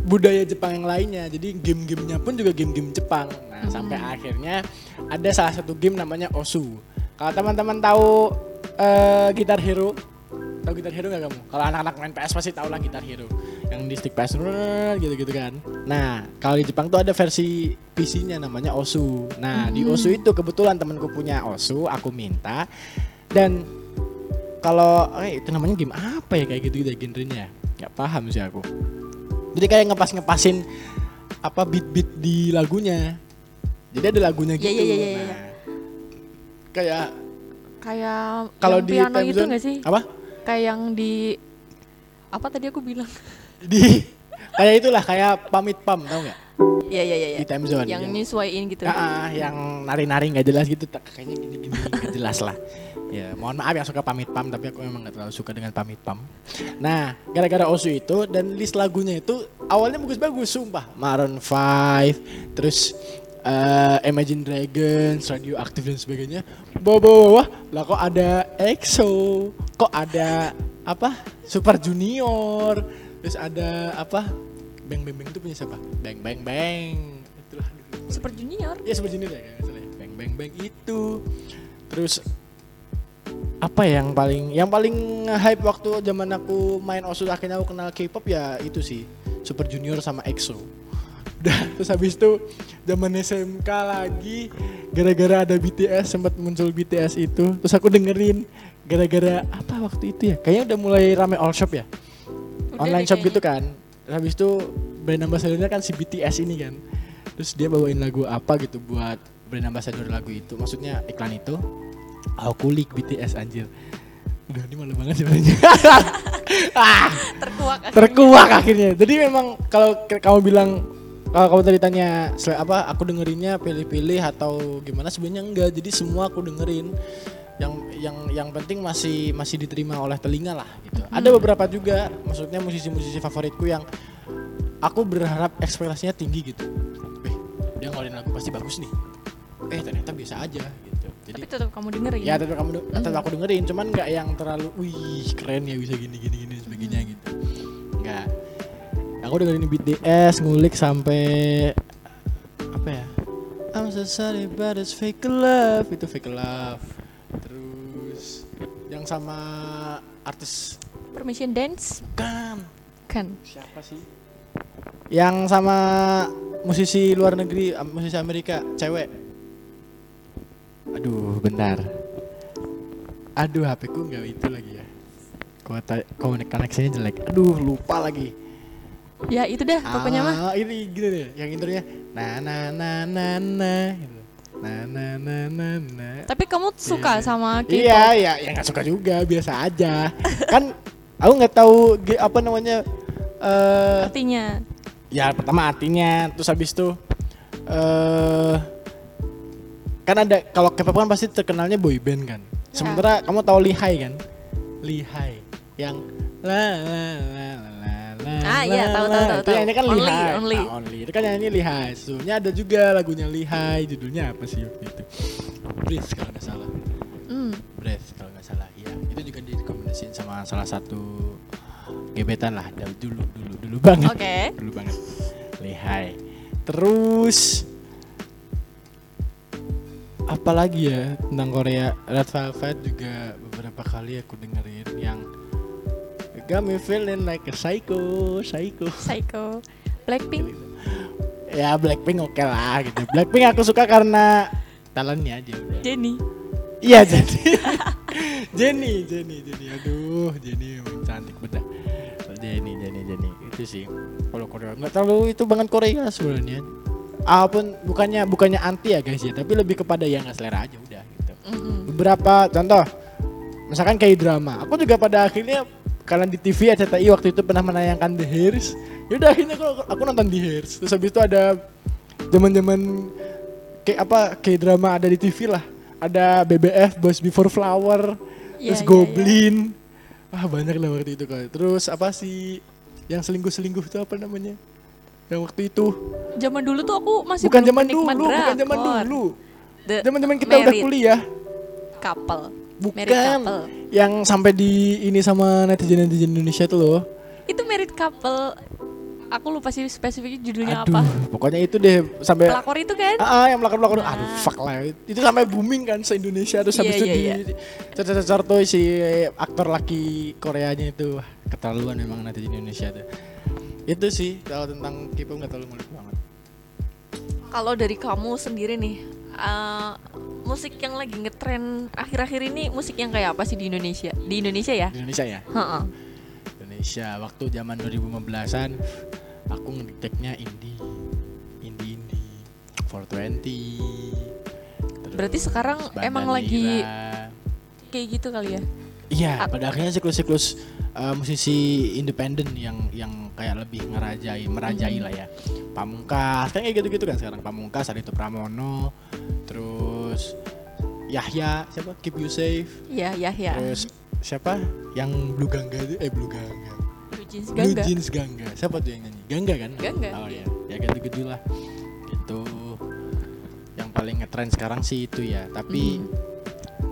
Budaya Jepang yang lainnya jadi game-gamenya pun juga game-game Jepang. Nah sampai akhirnya ada salah satu game namanya Osu. Kalau teman-teman tahu eh, Guitar Hero tahu Guitar Hero nggak kamu? Kalau anak-anak main PS pasti tahu lah Guitar Hero. Yang di stick PS gitu-gitu kan. Nah kalau di Jepang tuh ada versi PC-nya namanya Osu. Nah di Osu itu kebetulan temanku punya Osu aku minta. Dan kalau eh itu namanya game apa ya? Kayak gitu gitu genrenya. Nggak paham sih aku. Jadi kayak ngepas ngepasin apa beat beat di lagunya. Jadi ada lagunya Iya, gitu. iya, iya, iya, iya. Nah, kayak kayak kalau di piano itu nggak sih? apa? Kayak yang di apa tadi aku bilang? di kayak itulah kayak pamit pam tau nggak Iya iya iya. di time zone Yang yang, nyesuaiin gitu. Ah, ah, yang nari-nari nggak jelas gitu kayaknya gini-gini nggak jelas lah. Ya mohon maaf yang suka pamit pam tapi aku memang nggak terlalu suka dengan pamit pam. Nah gara-gara osu itu dan list lagunya itu awalnya bagus-bagus sumpah. Maroon 5 terus eh, Imagine Dragons Radioactive dan sebagainya. Bawa-bawa lah kok ada EXO kok ada apa Super Junior terus ada apa Bang Bang Bang itu punya siapa Bang Bang Bang itulah Super Junior. Ya Super Junior ya nggak salah ya. Bang Bang Bang itu. Terus apa yang paling yang paling hype waktu zaman aku main Osu akhirnya aku kenal K-pop ya itu sih Super Junior sama EXO. Udah terus habis itu zaman SMK lagi gara-gara ada BTS sempat muncul BTS itu terus aku dengerin gara-gara apa waktu itu ya kayaknya udah mulai rame all shop ya Udah online shop kayaknya. gitu kan habis itu brand ambassadornya kan si BTS ini kan. Terus dia bawain lagu apa gitu buat brand ambassador lagu itu. Maksudnya iklan itu. Aku kulik BTS anjir. Udah ini malu banget sebenarnya. Ah. Terkuak. akhirnya. terkuak akhirnya. Jadi memang kalau kamu bilang kalau kamu tadi tanya apa aku dengerinnya pilih-pilih atau gimana sebenarnya enggak. Jadi semua aku dengerin yang yang yang penting masih masih diterima oleh telinga lah gitu ada beberapa juga maksudnya musisi-musisi favoritku yang aku berharap ekspektasinya tinggi gitu eh dia ngeluarin lagu pasti bagus nih eh ternyata biasa aja gitu jadi Tapi tetap kamu dengerin. Ya tetap kamu Mhm. tetap aku dengerin, cuman nggak yang terlalu, wih keren ya bisa gini gini gini sebagainya gitu. Nggak. Aku dengerin BTS ngulik sampai apa ya? I'm so sorry but it's fake love itu fake love. Terus yang sama artis Permission Dance kan kan. siapa sih? Yang sama musisi luar negeri, musisi Amerika, cewek. Aduh, bentar. Aduh, HP ku nggak itu lagi ya. Kuota koneksinya jelek. Aduh, lupa lagi. Ya itu dah pokoknya mah. Ah, ini gini deh, yang intronya na na na na na gitu. Na na na na na. Tapi kamu suka Iya. sama K-pop? Iya, ya, ya nggak suka juga, biasa aja. kan aku nggak tahu apa namanya eh Artinya ya pertama artinya terus habis itu eh kan ada kalau K-pop kan pasti terkenalnya boy band kan. Ya. Sementara kamu tahu Lihai kan? Lihai yang la la la la la. Ah, iya, tahu, tahu, tahu, Itu tahu. yang ini kan Only, Lihai. only. Nah, only. Itu kan yang ini Lihai. Sebelumnya ada juga lagunya Lihai, judulnya apa sih waktu itu? Breathe kalau nggak salah. Hmm. Breath kalau nggak salah ya itu juga direkomendasiin sama salah satu gebetan lah dari dulu dulu dulu banget Oke. dulu banget lihai terus apalagi ya tentang Korea Red Velvet juga beberapa kali aku dengerin yang got me feeling like a psycho psycho Psycho. Blackpink. ya Blackpink oke lah gitu Blackpink aku suka karena talentnya aja udah Jenny. Iya jadi Jenny, Jenny, Jenny. Aduh, Jenny memang cantik bedah. Jenny, Jenny, Jenny. Itu sih. Kalau Korea nggak terlalu itu banget Korea sebenarnya. Apa pun bukannya bukannya anti ya guys ya, tapi lebih kepada yang nggak selera aja udah gitu. Mhm. Beberapa contoh, misalkan kayak drama. Aku juga pada akhirnya kalian di TV RCTI waktu itu pernah menayangkan The Hairs. Yaudah akhirnya aku, aku nonton The Hairs. Terus habis itu ada zaman-zaman kayak apa kayak drama ada di TV lah. Ada BBF Boys Before Flower, Iya, terus iya, Goblin. Wah banyak lah waktu itu kan. Terus apa sih yang selingkuh-selingkuh itu apa namanya? Yang waktu itu Zaman dulu tuh aku masih bukan zaman dulu, bukan zaman dulu. The Zaman-zaman kita udah married kuliah. couple. Bukan. Yang sampai di ini sama netizen-netizen Indonesia tuh loh. Itu married couple. Aku lupa sih spesifiknya judulnya Aduh, apa. pokoknya itu deh sampai Pelakor itu kan? Ah, ah, yang pelakor-pelakor. Nah. Aduh, fuck lah. Itu sampai booming kan se-Indonesia terus habis Iya, itu iya, di cecer-cecer tuh si aktor laki Koreanya itu. Keterlaluan memang netizen Indonesia tuh. Itu sih kalau tentang K-pop nggak terlalu ngulik banget. Kalau dari kamu sendiri nih, eh, musik yang lagi ngetren akhir-akhir ini musik yang kayak apa sih di Indonesia? Di Indonesia ya? Di Indonesia ya? Heeh. Indonesia waktu zaman 2015-an aku ngedeknya indie. Indie-indie. 420. terus Berarti sekarang emang lagi kayak gitu kali ya? Iya, At- pada akhirnya siklus-siklus uh, musisi independen yang yang kayak lebih ngerajai, merajai Hmm. lah ya. Pamungkas, kan kayak gitu-gitu kan sekarang. Pamungkas, Adito Pramono, terus Yahya, siapa? Keep You Safe, Iya, ya, ya. terus siapa? Yang Blue Gangga itu, eh Blue Gangga. Blue Jeans Blue Gangga. Jeans Gangga. Siapa tuh yang nyanyi? Gangga kan? Gangga, Oh iya, ya gitu-gitu lah. Gitu. Yang paling ngetren sekarang sih itu ya. Tapi Mhm.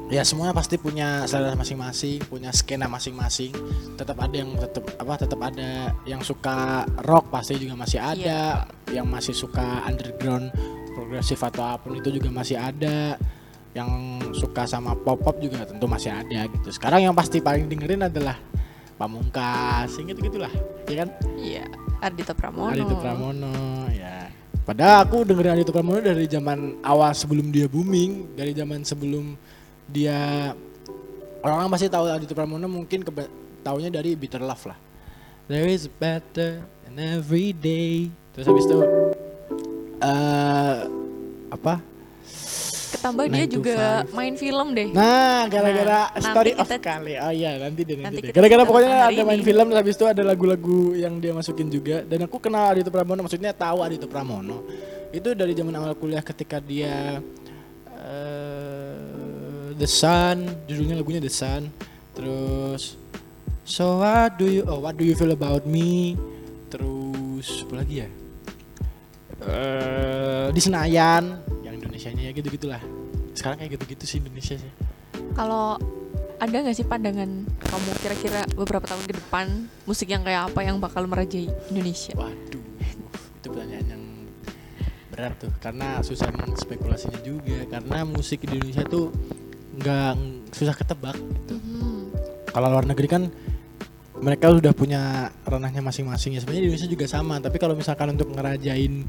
Ya semuanya pasti punya selera masing-masing, punya skena masing-masing. Tetap ada yang tetap apa tetap ada yang suka rock pasti juga masih ada, Iya. yang masih suka underground progresif atau apa pun itu juga masih ada. Yang suka sama pop pop juga tentu masih ada gitu. Sekarang yang pasti paling dengerin adalah Pamungkas, gitu-gitulah, ya kan? Iya, Ardito Pramono. Adito Pramono ya. Padahal aku dengerin Adito Pramono dari zaman awal sebelum dia booming, dari zaman sebelum dia orang-orang pasti tahu Adito Pramono mungkin keba- taunya dari Bitter Love lah. There is better in every day. Terus habis itu eh apa? Ketambah dia juga five. main film deh. Nah, gara-gara Nah, Story of kita- Kali. Oh iya, nanti deh nanti, Nanti deh. kita Gara-gara pokoknya ada main ini. film terus habis itu ada lagu-lagu yang dia masukin juga dan aku kenal Adito Pramono, maksudnya tahu Adito Pramono. Itu dari zaman awal kuliah ketika dia eh, The Sun, judulnya lagunya The Sun. Terus So what do you oh what do you feel about me? Terus apa lagi ya? Eh di Senayan yang Indonesianya ya gitu-gitulah. Sekarang kayak gitu-gitu sih Indonesia sih. Kalau ada nggak sih pandangan kamu kira-kira beberapa tahun ke depan musik yang kayak apa yang bakal merajai Indonesia? Waduh, itu pertanyaan yang berat tuh karena susah spekulasinya juga karena musik di Indonesia tuh nggak susah ketebak gitu. Mhm. Kalau luar negeri kan mereka udah punya ranahnya masing-masing ya sebenarnya di Indonesia juga sama tapi kalau misalkan untuk ngerajain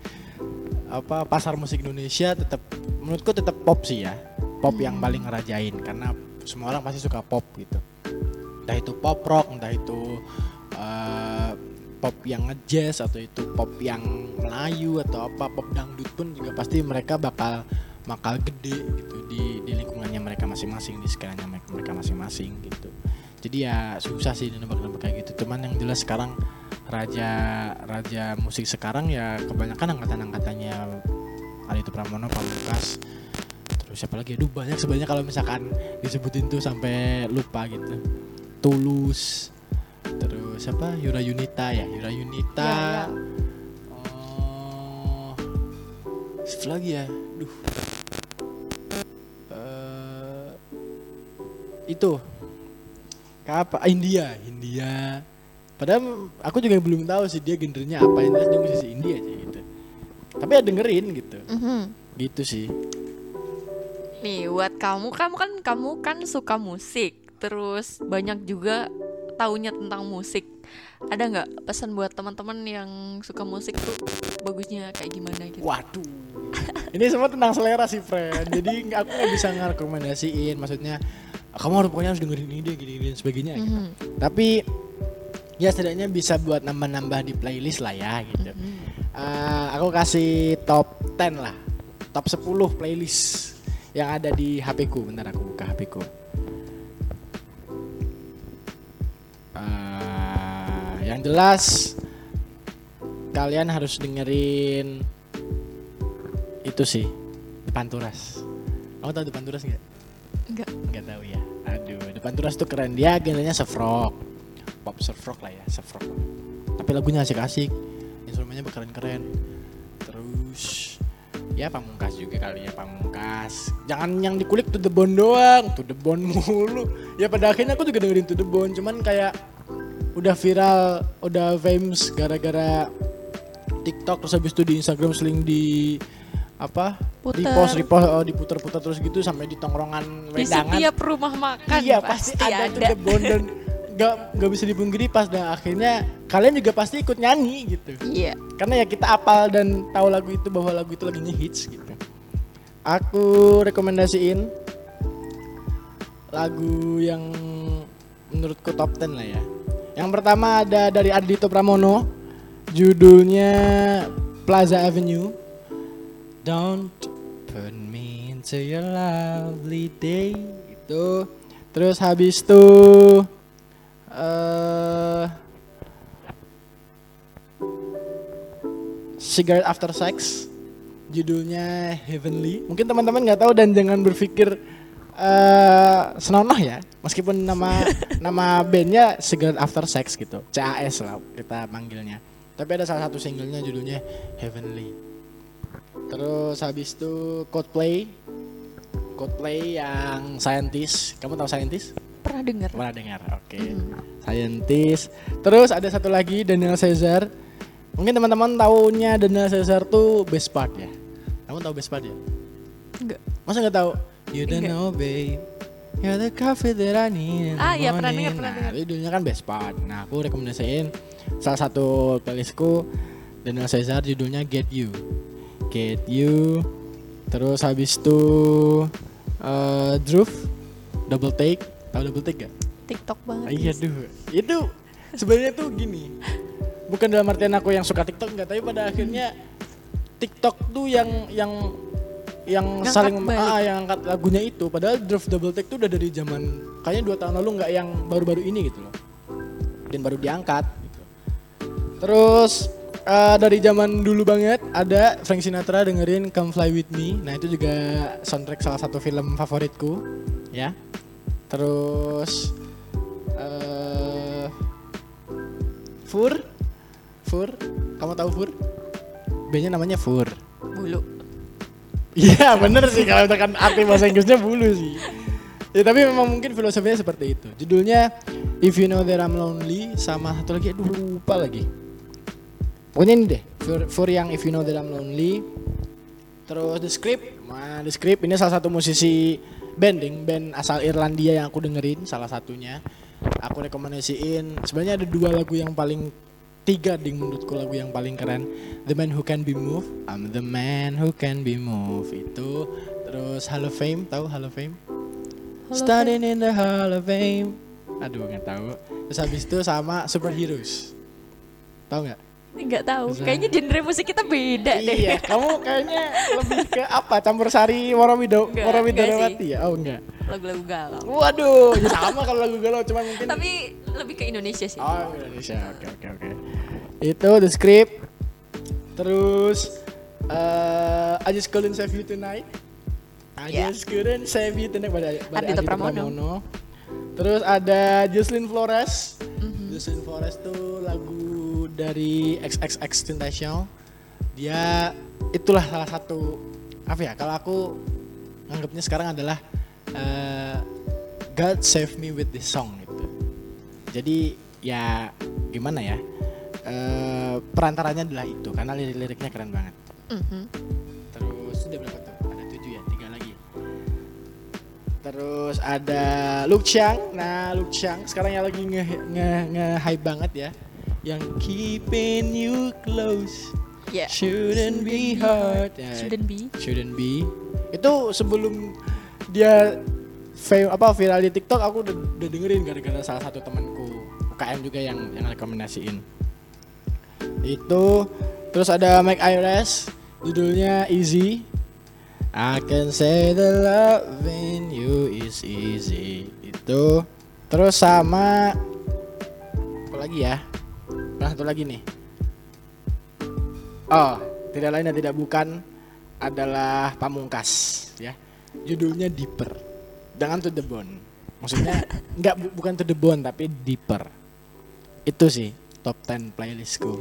apa pasar musik Indonesia tetap menurutku tetap pop sih ya pop yang paling ngerajain karena semua orang pasti suka pop gitu entah itu pop rock entah itu eh, pop yang ngejazz atau itu pop yang Melayu atau apa pop dangdut pun juga pasti mereka bakal bakal gede gitu di di lingkungannya mereka masing-masing di skenanya mereka masing-masing gitu. Jadi ya susah sih nebak-nebak kayak gitu. Cuman yang jelas sekarang raja raja musik sekarang ya kebanyakan angkatan-angkatannya Adito Pramono Pamungkas terus siapa lagi? Aduh banyak sebenarnya kalau misalkan disebutin tuh sampai lupa gitu. Tulus terus siapa Yura Yunita ya? Yura Yunita. Ya, ya. oh siapa lagi ya? Duh itu. Apa India India. Padahal aku juga belum tahu sih dia gendernya apa. Ini dia musisi India aja gitu. Tapi ya dengerin gitu. Mhm. gitu sih. Nih buat kamu kamu kan kamu kan suka musik. Terus banyak juga taunya tentang musik. Ada nggak pesan buat teman-teman yang suka musik tuh bagusnya kayak gimana gitu? Waduh. Ini semua tentang selera sih friend. Jadi aku nggak bisa ngerekomendasiin maksudnya kamu harus pokoknya harus dengerin ini dia gini gini dan sebagainya gitu. Mhm. tapi ya setidaknya bisa buat nambah-nambah di playlist lah ya gitu. Mhm. Eh, aku kasih top 10 lah. Top 10 playlist yang ada di HP ku. Bentar aku buka HP ku. Eh, yang jelas kalian harus dengerin itu sih Panturas. Kamu tahu Panturas nggak? Enggak. nggak tahu ya Panturas tuh keren. Dia genrenya surf rock. Pop surf rock lah ya surf rock. Tapi lagunya asik-asik. Instrumennya keren-keren. Terus ya pamungkas juga kali ya pamungkas. Jangan yang dikulik to the bone doang. To the bone mulu. Ya pada akhirnya aku juga dengerin to the bone. Cuman kayak udah viral udah famous gara-gara TikTok. Terus habis itu di Instagram sering di apa Puter. repost repost oh, diputer-puter terus gitu sampai di tongkrongan di wedangan. setiap rumah makan iya pasti, ada, tuh the bone dan nggak nggak bisa dipungkiri pas dan akhirnya kalian juga pasti ikut nyanyi gitu. Iya. Karena ya kita apal dan tahu lagu itu bahwa lagu itu lagi hits gitu. Aku rekomendasiin lagu yang menurutku top 10 lah ya. Yang pertama ada dari Ardito Pramono judulnya Plaza Avenue Don't put me into your lovely day. Itu terus habis itu eh Cigarette After Sex judulnya Heavenly. Mungkin teman-teman nggak tahu dan jangan berpikir eh senonoh ya. Meskipun nama nama bandnya Cigarette After Sex gitu. CAS lah kita manggilnya. Tapi ada salah satu singlenya judulnya Heavenly terus habis itu Coldplay Coldplay yang Scientist kamu tahu Scientist pernah dengar pernah dengar oke Mhm. Scientist. Terus ada satu lagi Daniel Caesar. Mungkin teman-teman taunya Daniel Caesar tuh best part ya. Kamu tahu best part ya? enggak Masa nggak tahu? You don't Enggak. know, babe. You're the coffee that I need. Ah, iya, pernah dengar, pernah Nah, dengar. itu judulnya kan best part. Nah, aku rekomendasiin salah satu playlistku Daniel Caesar judulnya Get You. Get You. Terus habis itu eh Groove, Double Take. Tahu Double Take gak? TikTok banget Ah, Iya duh, itu sebenarnya tuh gini, bukan dalam artian aku yang suka TikTok nggak, tapi pada akhirnya TikTok tuh yang yang yang Ngangkat saling balik. ah, yang angkat lagunya itu, padahal Drift Double Take tuh udah dari zaman kayaknya dua tahun lalu nggak yang baru-baru ini gitu loh, dan baru diangkat. Gitu. Terus eh, dari zaman dulu banget ada Frank Sinatra dengerin Come Fly With Me, nah itu juga soundtrack salah satu film favoritku, ya. Terus eh Fur? Fur? Kamu tahu Fur? B-nya namanya Fur. Bulu. Iya bener sih. Kalau misalkan arti bahasa Inggrisnya bulu sih. Ya tapi memang mungkin filosofinya seperti itu. Judulnya If You Know That I'm Lonely Sama satu lagi. Aduh lupa lagi Pokoknya ini deh Fur, Fur yang If You Know That I'm Lonely. Terus The Script Nah The Script ini salah satu musisi band band asal Irlandia yang aku dengerin salah satunya. Aku rekomendasiin sebenarnya ada dua lagu yang paling tiga ding menurutku lagu yang paling keren. The Man Who Can Be Moved I'm the Man Who Can Be Moved itu. Terus Hall of Fame tahu Hall of Fame? Hall Standing in the Hall of Fame. Aduh nggak tahu. Terus habis itu sama Superheroes. Tahu nggak nggak tahu kayaknya genre musik kita beda deh iya kamu kayaknya lebih ke apa campur sari Warawido Enggak, Warawidarawati ya oh enggak lagu-lagu galau Waduh, ya sama kalau lagu galau cuma mungkin tapi lebih ke Indonesia sih Oh, Indonesia. Oke, oke, oke. Itu the script. Terus eh I just couldn't save you tonight. I Ya. just couldn't save you tentang pada, pada Ardhito Pramono. Pramono. Terus ada Jocelyn Flores. Mhm. Jocelyn Flores tuh lagu dari XXX Tentacion. Dia itulah salah satu apa ya? Kalau aku anggapnya sekarang adalah eh, God Save Me with This Song gitu. Jadi ya gimana ya? Eh, perantaranya adalah itu karena lirik-liriknya keren banget. Mhm. Terus sudah berapa tuh? Ada tujuh ya, tiga lagi. Terus ada Luke Chang. Nah, Luke Chang sekarang yang lagi nge nge, nge hype banget ya. Yang keeping you close Ya. shouldn't be hard. Ya, Shouldn't be. shouldn't be. Itu sebelum dia fame apa viral di TikTok aku udah, udah dengerin gara-gara salah satu temanku UKM juga yang yang rekomendasiin. Itu terus ada Mike Ayres judulnya Easy. I can say the loving you is easy. Itu terus sama apa lagi ya? Nah, satu lagi nih. Oh, tidak lain dan tidak bukan adalah Pamungkas ya. Judulnya Deeper. Dengan to the bone. Maksudnya enggak bu- bukan to the bone tapi deeper. Itu sih top 10 playlistku.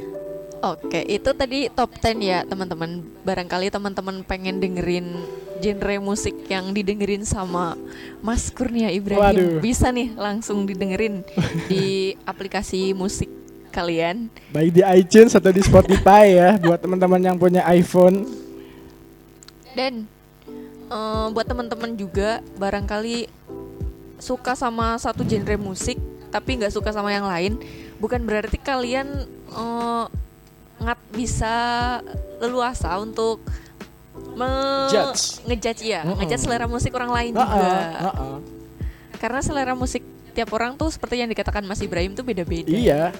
Oke, itu tadi top 10 ya teman-teman. Barangkali teman-teman pengen dengerin genre musik yang didengerin sama Mas Kurnia Ibrahim. Waduh. Bisa nih langsung didengerin di aplikasi musik kalian. Baik di iTunes atau di Spotify ya buat teman-teman yang punya iPhone. Dan eh, buat teman-teman juga barangkali suka sama satu genre musik tapi nggak suka sama yang lain, bukan berarti kalian nggak bisa leluasa untuk ngejudge ya, Mm-mm. ngejudge selera musik orang lain Heeh, juga. heeh. Karena selera musik tiap orang tuh seperti yang dikatakan Mas Ibrahim tuh beda-beda. Iya.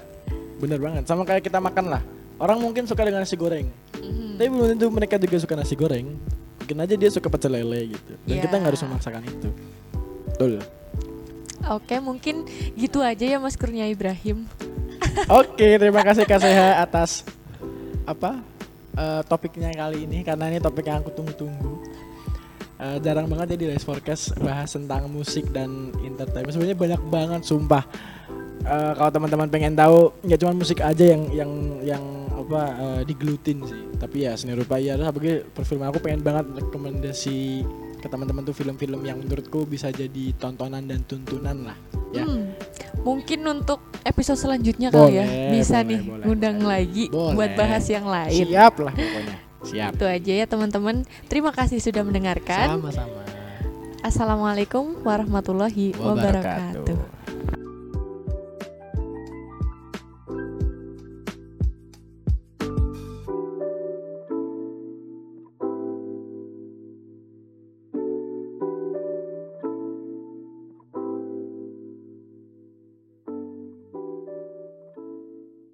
Bener banget. Sama kayak kita makan lah. Orang mungkin suka dengan nasi goreng. Mhm. Tapi belum tentu mereka juga suka nasi goreng. Mungkin aja dia suka pecel lele gitu. Dan Iya. kita nggak harus memaksakan itu. Betul. Oke, mungkin gitu aja ya Mas Kurnia Ibrahim. Oke, terima kasih Kak Seha atas apa eh, topiknya kali ini karena ini topik yang aku tunggu-tunggu. Eh, jarang banget ya di Rise Forecast bahas tentang musik dan entertainment. Sebenarnya banyak banget, sumpah. Eh, kalau teman-teman pengen tahu, nggak cuma musik aja yang yang yang apa eh, digelutin sih. Tapi ya seni rupa ya. Terus apalagi perfilman aku pengen banget rekomendasi ke teman-teman tuh film-film yang menurutku bisa jadi tontonan dan tuntunan lah. Ya. Hmm, mungkin untuk episode selanjutnya kali ya Boleh, bisa boleh, nih boleh, ngundang boleh. lagi Boleh. buat bahas yang lain. Siap lah pokoknya. Siap. Itu aja ya teman-teman. Terima kasih sudah mendengarkan. Sama-sama. Assalamualaikum warahmatullahi Wabarakatuh. wabarakatuh.